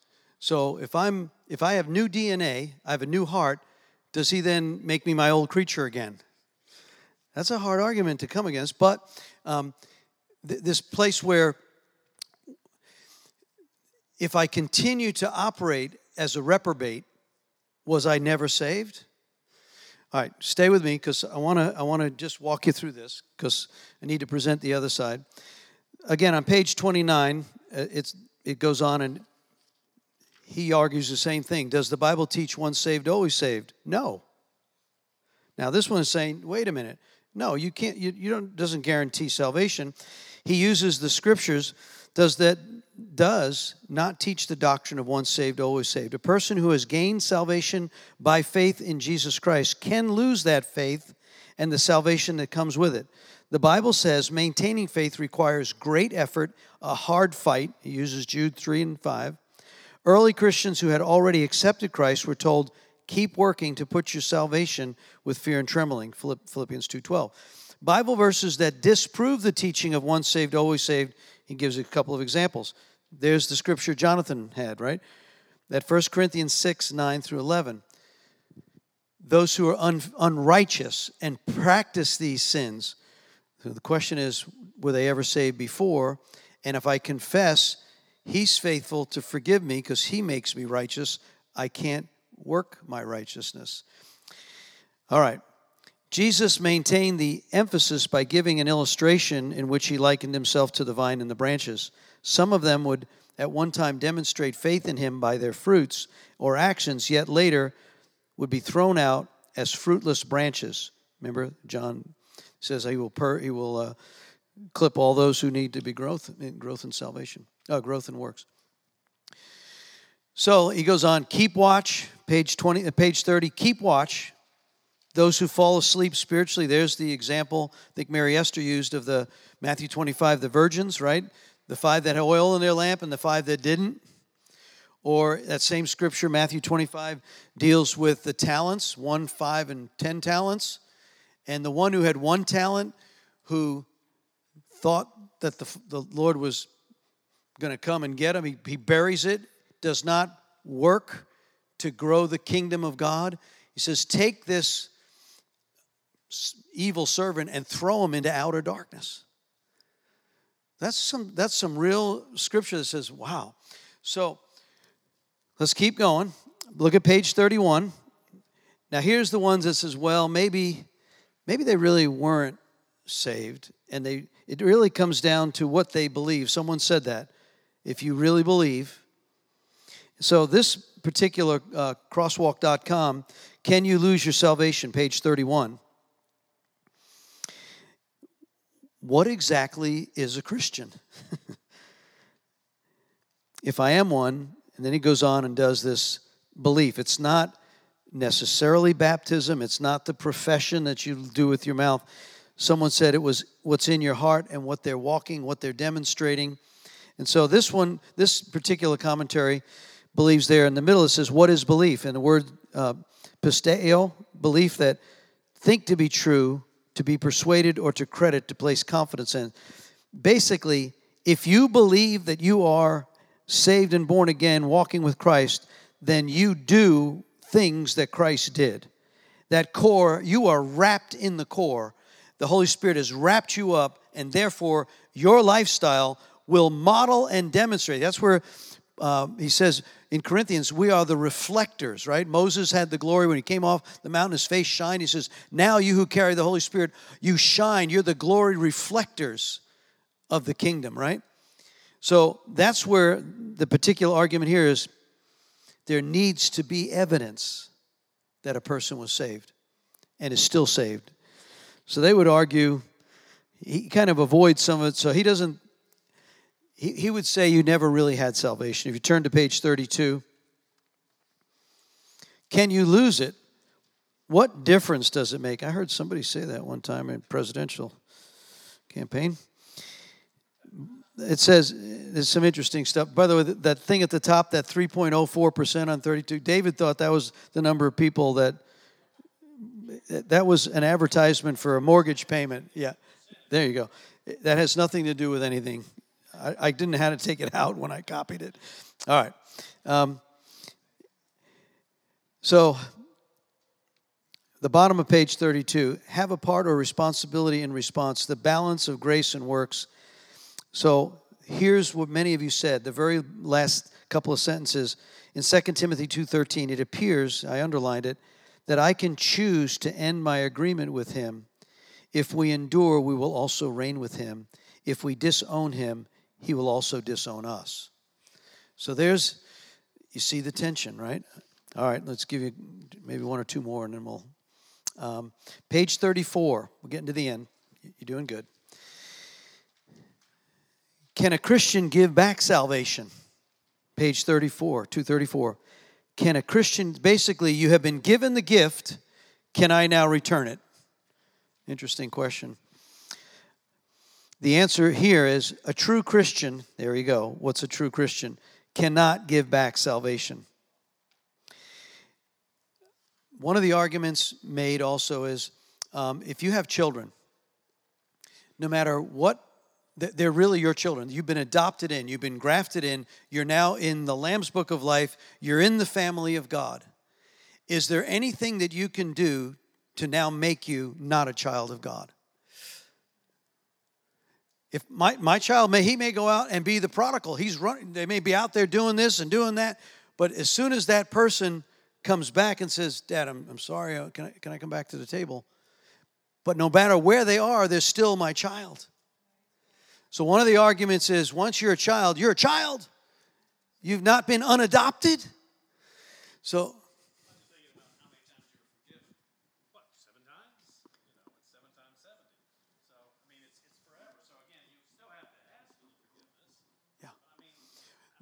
So if I'm if I have new DNA, I have a new heart, does he then make me my old creature again? That's a hard argument to come against, but um, th- this place where if I continue to operate as a reprobate, was I never saved? All right, stay with me because I want to I want to just walk you through this because I need to present the other side. Again, on page 29, uh, it's it goes on and he argues the same thing. Does the Bible teach once saved, always saved? No. Now this one is saying, wait a minute. No, you can't. You, you don't. Doesn't guarantee salvation. He uses the scriptures. Does that does not teach the doctrine of once saved, always saved. A person who has gained salvation by faith in Jesus Christ can lose that faith and the salvation that comes with it. The Bible says maintaining faith requires great effort, a hard fight. He uses Jude 3 and 5. Early Christians who had already accepted Christ were told, keep working to put your salvation with fear and trembling, Philippians 2.12. Bible verses that disprove the teaching of once saved, always saved, he gives a couple of examples. There's the scripture Jonathan had, right? That 1 Corinthians 6, 9 through 11. Those who are un- unrighteous and practice these sins. So the question is, were they ever saved before? And if I confess, he's faithful to forgive me because he makes me righteous. I can't work my righteousness. All right. Jesus maintained the emphasis by giving an illustration in which he likened himself to the vine and the branches. Some of them would at one time demonstrate faith in him by their fruits or actions, yet later would be thrown out as fruitless branches. Remember, John says he will per, he will uh, clip all those who need to be growth in growth and salvation, uh, growth and works. So he goes on. Keep watch, page twenty, uh, page thirty. Keep watch those who fall asleep spiritually, there's the example I think Mary Esther used of the Matthew 25, the virgins, right? The five that had oil in their lamp and the five that didn't. Or that same scripture, Matthew 25, deals with the talents one, five, and ten talents. And the one who had one talent, who thought that the, the Lord was going to come and get him, he, he buries it, does not work to grow the kingdom of God. He says, Take this evil servant and throw him into outer darkness. That's some that's some real scripture that says, wow. So let's keep going. Look at page 31. Now here's the ones that says, well, maybe maybe they really weren't saved and they it really comes down to what they believe. Someone said that. If you really believe. So this particular uh, crosswalk.com, can you lose your salvation? Page 31. what exactly is a Christian? [LAUGHS] if I am one, and then he goes on and does this belief. It's not necessarily baptism, it's not the profession that you do with your mouth. Someone said it was what's in your heart and what they're walking, what they're demonstrating. And so this one, this particular commentary believes there in the middle, it says, What is belief? And the word uh, pisteo, belief that think to be true, to be persuaded or to credit, to place confidence in. Basically, if you believe that you are saved and born again, walking with Christ, then you do things that Christ did. That core, you are wrapped in the core. The Holy Spirit has wrapped you up, and therefore your lifestyle will model and demonstrate. That's where uh, he says in Corinthians, we are the reflectors, right? Moses had the glory when he came off the mountain, his face shined. He says, Now you who carry the Holy Spirit, you shine. You're the glory reflectors of the kingdom, right? So that's where the particular argument here is there needs to be evidence that a person was saved and is still saved. So they would argue, he kind of avoids some of it, so he doesn't he, he would say you never really had salvation. If you turn to page 32, can you lose it? What difference does it make? I heard somebody say that one time in presidential campaign. It says there's some interesting stuff. By the way, that thing at the top, that 3.04% on 32, David thought that was the number of people that that was an advertisement for a mortgage payment. Yeah, there you go. That has nothing to do with anything I, I didn't have to take it out when I copied it. All right. Um, so, the bottom of page 32 have a part or responsibility in response, the balance of grace and works. So, here's what many of you said, the very last couple of sentences in 2 Timothy 2:13, it appears, I underlined it, that I can choose to end my agreement with him. If we endure, we will also reign with him. If we disown him, he will also disown us. So there's you see the tension, right? All right, let's give you maybe one or two more and then we'll um, page 34. We're getting to the end. You're doing good. Can a Christian give back salvation? Page 34, 234. Can a Christian, basically, you have been given the gift, can I now return it? Interesting question. The answer here is a true Christian, there you go. What's a true Christian? Cannot give back salvation. One of the arguments made also is um, if you have children, no matter what they're really your children. You've been adopted in, you've been grafted in, you're now in the Lamb's Book of Life, you're in the family of God. Is there anything that you can do to now make you not a child of God? If my, my child may he may go out and be the prodigal. He's running, they may be out there doing this and doing that, but as soon as that person comes back and says, Dad, I'm, I'm sorry, uh, can I, can I come back to the table? But no matter where they are, they're still my child. So, one of the arguments is once you're a child, you're a child. You've not been unadopted. So,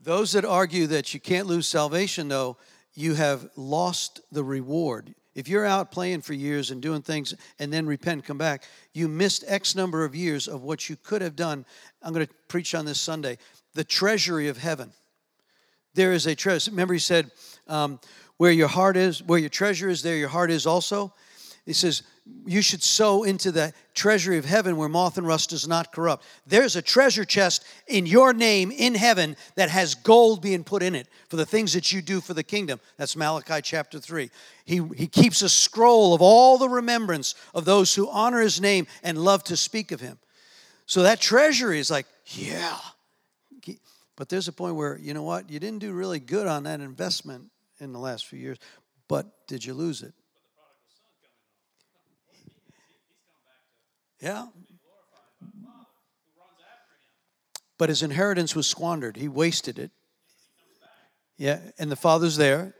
Those that argue that you can't lose salvation, though, you have lost the reward. If you're out playing for years and doing things and then repent, come back, you missed X number of years of what you could have done. I'm going to preach on this Sunday the treasury of heaven. There is a treasure. Remember, he said, um, Where your heart is, where your treasure is, there your heart is also. He says, you should sow into the treasury of heaven where moth and rust does not corrupt. There's a treasure chest in your name in heaven that has gold being put in it for the things that you do for the kingdom. That's Malachi chapter 3. He, he keeps a scroll of all the remembrance of those who honor his name and love to speak of him. So that treasury is like, yeah. But there's a point where, you know what, you didn't do really good on that investment in the last few years, but did you lose it? Yeah. But his inheritance was squandered. He wasted it. Yeah, and the father's there.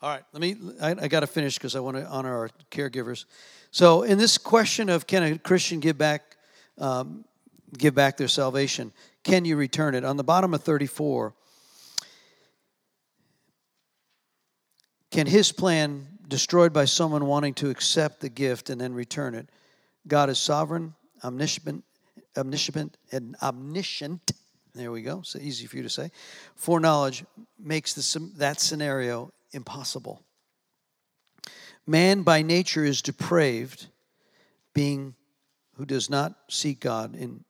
All right, let me, I, I got to finish because I want to honor our caregivers. So, in this question of can a Christian give back, um, give back their salvation, can you return it? On the bottom of 34, can his plan destroyed by someone wanting to accept the gift and then return it? God is sovereign, omniscient, omniscient, and omniscient. There we go. So easy for you to say. Foreknowledge makes that scenario impossible. Man by nature is depraved, being who does not seek God in,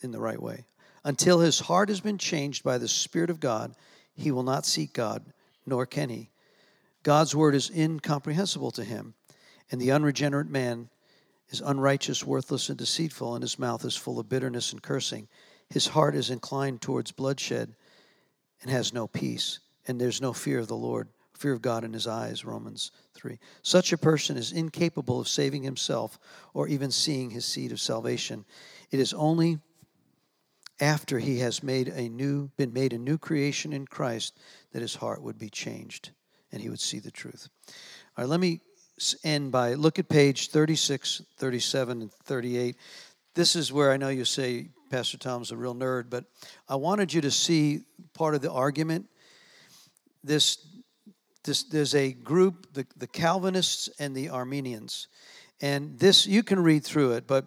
in the right way. Until his heart has been changed by the Spirit of God, he will not seek God, nor can he. God's word is incomprehensible to him, and the unregenerate man is unrighteous, worthless, and deceitful, and his mouth is full of bitterness and cursing. His heart is inclined towards bloodshed and has no peace, and there's no fear of the Lord, fear of God in his eyes, Romans 3. Such a person is incapable of saving himself or even seeing his seed of salvation. It is only after he has made a new been made a new creation in Christ that his heart would be changed and he would see the truth. All right, let me end by look at page 36, 37, and 38. This is where I know you say Pastor Tom's a real nerd, but I wanted you to see part of the argument. This, this there's a group, the, the Calvinists and the Arminians. And this, you can read through it, but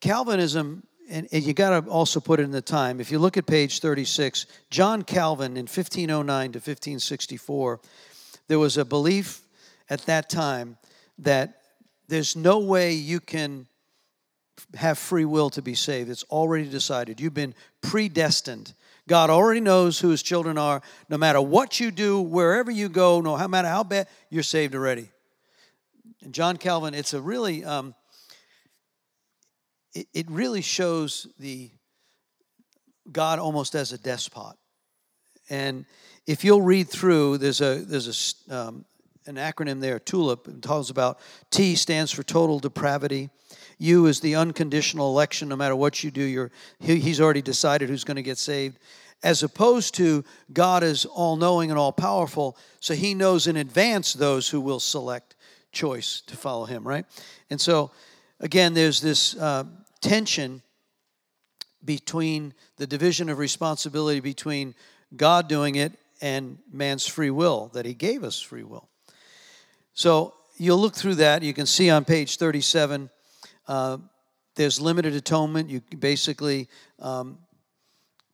Calvinism, and, you got to also put it in the time. If you look at page 36, John Calvin in 1509 to 1564, there was a belief at that time that there's no way you can have free will to be saved. It's already decided. You've been predestined. God already knows who his children are. No matter what you do, wherever you go, no matter how bad, you're saved already. And John Calvin, it's a really, um, it, it really shows the God almost as a despot. And if you'll read through, there's a there's a um, an acronym there, TULIP. It talks about T stands for total depravity. U is the unconditional election. No matter what you do, you're, he, he's already decided who's going to get saved. As opposed to God is all knowing and all powerful, so he knows in advance those who will select choice to follow him, right? And so, again, there's this uh, tension between the division of responsibility between God doing it and man's free will, that he gave us free will. So you'll look through that. You can see on page 37, uh, there's limited atonement. You basically, um,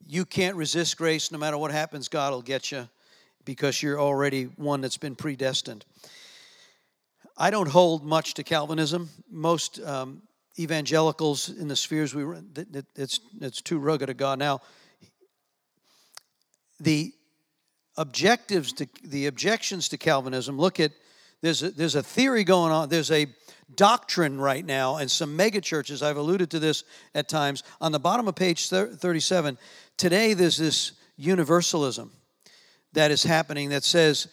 you can't resist grace. No matter what happens, God will get you because you're already one that's been predestined. I don't hold much to Calvinism. Most um, evangelicals in the spheres we it's it's too rugged a God. Now, the objectives to the objections to Calvinism. Look at there's a, there's a theory going on. There's a doctrine right now, and some megachurches. I've alluded to this at times on the bottom of page 37. Today, there's this universalism that is happening that says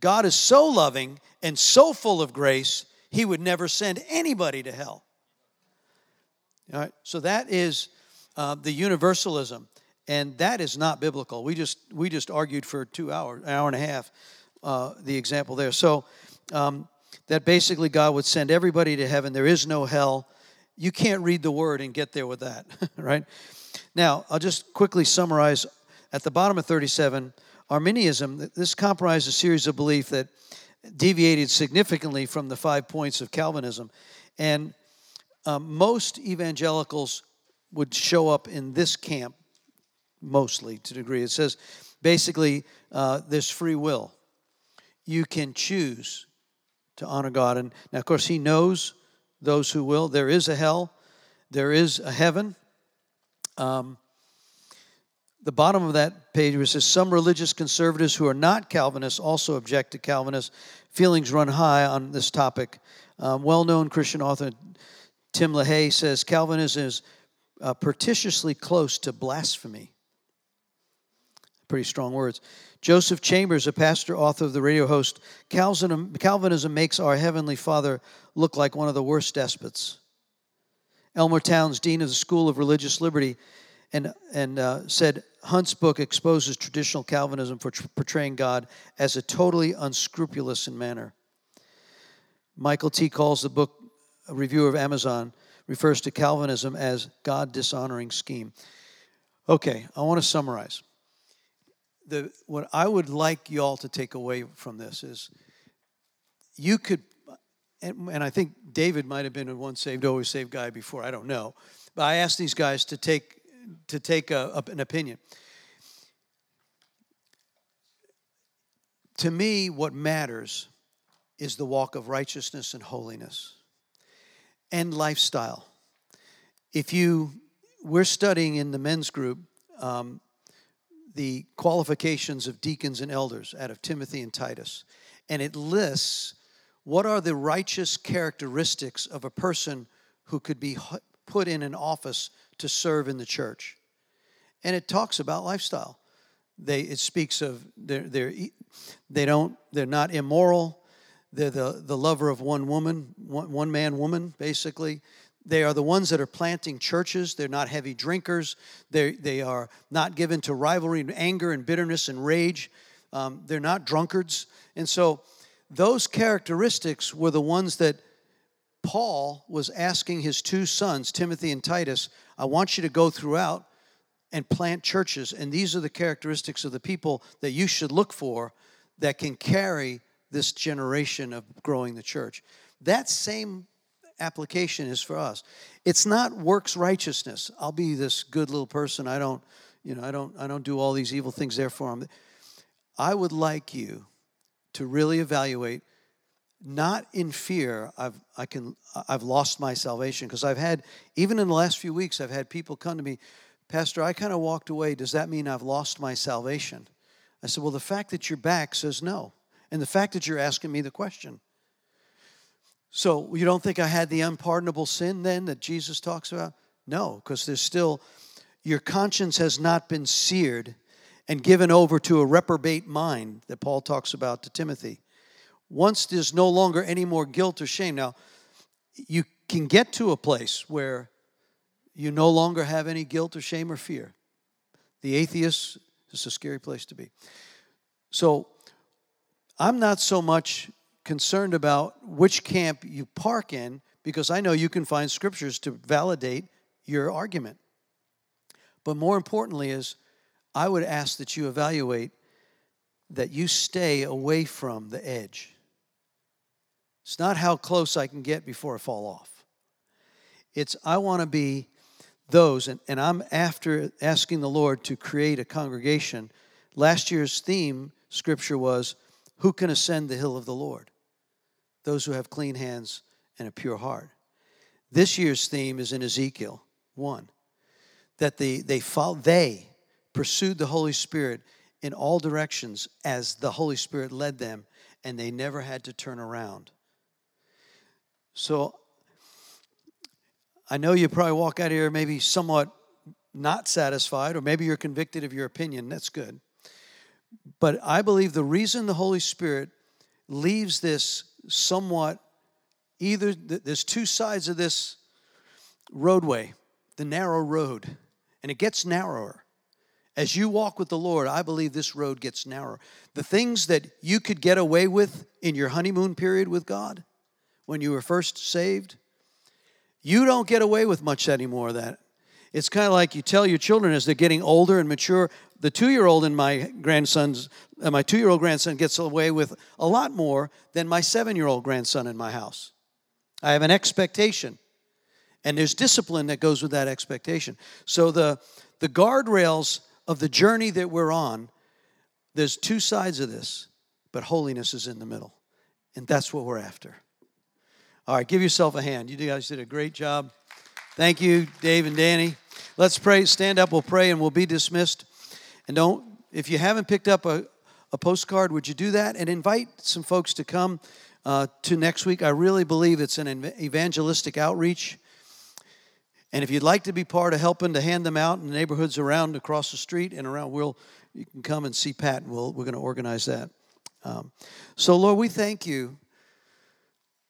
God is so loving and so full of grace, He would never send anybody to hell. All right, so that is uh, the universalism, and that is not biblical. We just we just argued for two hours, an hour and a half, uh, the example there. So um, that basically God would send everybody to heaven. There is no hell. You can't read the word and get there with that, [LAUGHS] right? Now I'll just quickly summarize at the bottom of 37. Arminianism. This comprised a series of beliefs that deviated significantly from the five points of Calvinism, and um, most evangelicals would show up in this camp mostly to degree. It says basically uh, there's free will. You can choose to honor God. And now, of course, He knows those who will. There is a hell, there is a heaven. Um, the bottom of that page where says some religious conservatives who are not Calvinists also object to Calvinists. Feelings run high on this topic. Um, well known Christian author Tim LaHaye says Calvinism is uh, pertitiously close to blasphemy. Pretty strong words. Joseph Chambers, a pastor, author of the radio host, Calvinism, makes our Heavenly Father look like one of the worst despots. Elmer Towns, dean of the School of Religious Liberty, and, and uh, said Hunt's book exposes traditional Calvinism for tr- portraying God as a totally unscrupulous in manner. Michael T. calls the book a review of Amazon refers to Calvinism as God dishonoring scheme. Okay, I want to summarize. The, what I would like y'all to take away from this is you could, and, and I think David might have been a once saved, always saved guy before, I don't know. But I asked these guys to take, to take a, a, an opinion. To me, what matters is the walk of righteousness and holiness and lifestyle. If you, we're studying in the men's group um, the qualifications of deacons and elders out of Timothy and Titus, and it lists what are the righteous characteristics of a person who could be put in an office to serve in the church. And it talks about lifestyle. They, it speaks of they're, they're, they don't, they're not immoral, they're the, the lover of one woman, one, one man, woman, basically. They are the ones that are planting churches. They're not heavy drinkers. They, they are not given to rivalry and anger and bitterness and rage. Um, they're not drunkards. And so those characteristics were the ones that Paul was asking his two sons, Timothy and Titus, I want you to go throughout and plant churches. And these are the characteristics of the people that you should look for that can carry this generation of growing the church. That same application is for us. It's not works righteousness. I'll be this good little person. I don't, you know, I don't I don't do all these evil things therefore I'm I would like you to really evaluate not in fear I've I can I've lost my salvation because I've had even in the last few weeks I've had people come to me pastor I kind of walked away does that mean I've lost my salvation I said well the fact that you're back says no and the fact that you're asking me the question. So, you don't think I had the unpardonable sin then that Jesus talks about? No, because there's still, your conscience has not been seared and given over to a reprobate mind that Paul talks about to Timothy. Once there's no longer any more guilt or shame. Now, you can get to a place where you no longer have any guilt or shame or fear. The atheist is a scary place to be. So, I'm not so much concerned about which camp you park in because I know you can find scriptures to validate your argument. But more importantly is I would ask that you evaluate that you stay away from the edge. It's not how close I can get before I fall off. It's I want to be those, and, and I'm after asking the Lord to create a congregation. Last year's theme scripture was Who can ascend the hill of the Lord? Those who have clean hands and a pure heart. This year's theme is in Ezekiel 1 that the, they, follow, they pursued the Holy Spirit in all directions as the Holy Spirit led them, and they never had to turn around. So I know you probably walk out of here maybe somewhat not satisfied, or maybe you're convicted of your opinion. That's good. But I believe the reason the Holy Spirit leaves this somewhat either, there's two sides of this roadway, the narrow road, and it gets narrower. As you walk with the Lord, I believe this road gets narrower. The things that you could get away with in your honeymoon period with God when you were first saved, you don't get away with much anymore that. It's kind of like you tell your children as they're getting older and mature. The two year old in my grandson's, uh, my two year old grandson gets away with a lot more than my seven year old grandson in my house. I have an expectation, and there's discipline that goes with that expectation. So the, the guardrails of the journey that we're on, there's two sides of this, but holiness is in the middle. And that's what we're after. All right, give yourself a hand. You guys did a great job. Thank you, Dave and Danny. Let's pray. Stand up, we'll pray, and we'll be dismissed. And don't, if you haven't picked up a, a postcard, would you do that? And invite some folks to come uh, to next week. I really believe it's an evangelistic outreach. And if you'd like to be part of helping to hand them out in the neighborhoods around across the street and around, we'll, you can come and see Pat, we'll, we're going to organize that. Um, so, Lord, we thank you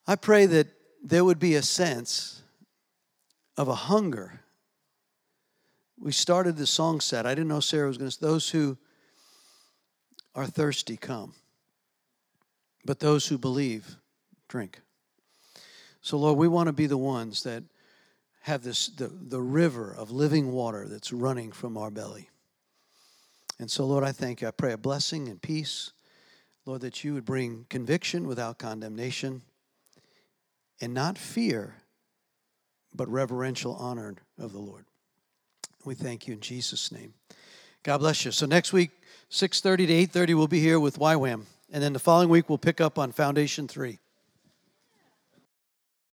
I pray that there would be a sense of a hunger. We started the song set. I didn't know Sarah was going to. Those who are thirsty, come. But those who believe, drink. So, Lord, we want to be the ones that have this the, the river of living water that's running from our belly. And so, Lord, I thank you. I pray a blessing and peace. Lord, that you would bring conviction without condemnation and not fear, but reverential honor of the Lord. We thank you in Jesus' name. God bless you. So next week, 6:30 to 8:30, we'll be here with YWAM. And then the following week, we'll pick up on Foundation 3.